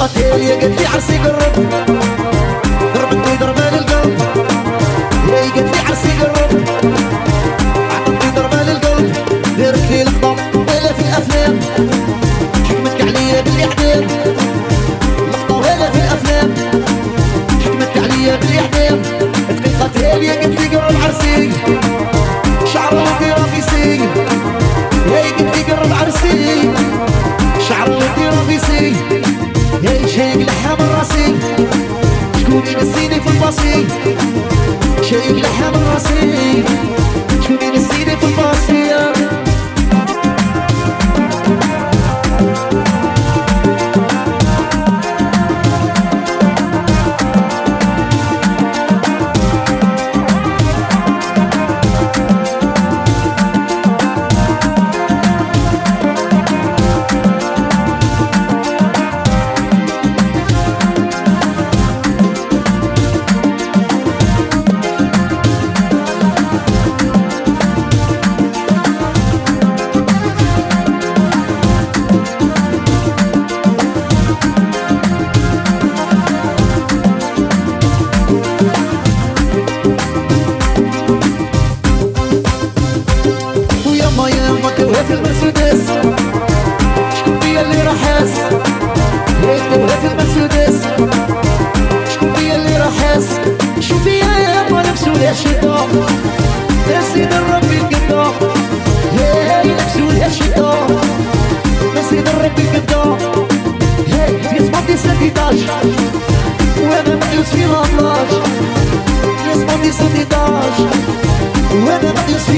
قتيل يا قد لي عرسي قرب ضربتني ضربان القلب يا قد عرسي قرب عطتني ضربان القلب دارت لي لقطة ولا في الأفلام حكمتك عليا باللي عدام لقطة ولا في الأفلام حكمتك عليا باللي دقيقة تالية قد قرب عرسي شعر ودي رافيسي هي قالت لي قرب عرسي شعر يا لحام راسي شكون ينسيني في الباصي شايق لحام راسي شكون ينسيني في الباصي yeshito. Desi de repikito Hey, let's do yeshito. Desi de repikito Hey, this month is a detach When I'm just feel a flash This month is a detach When I'm just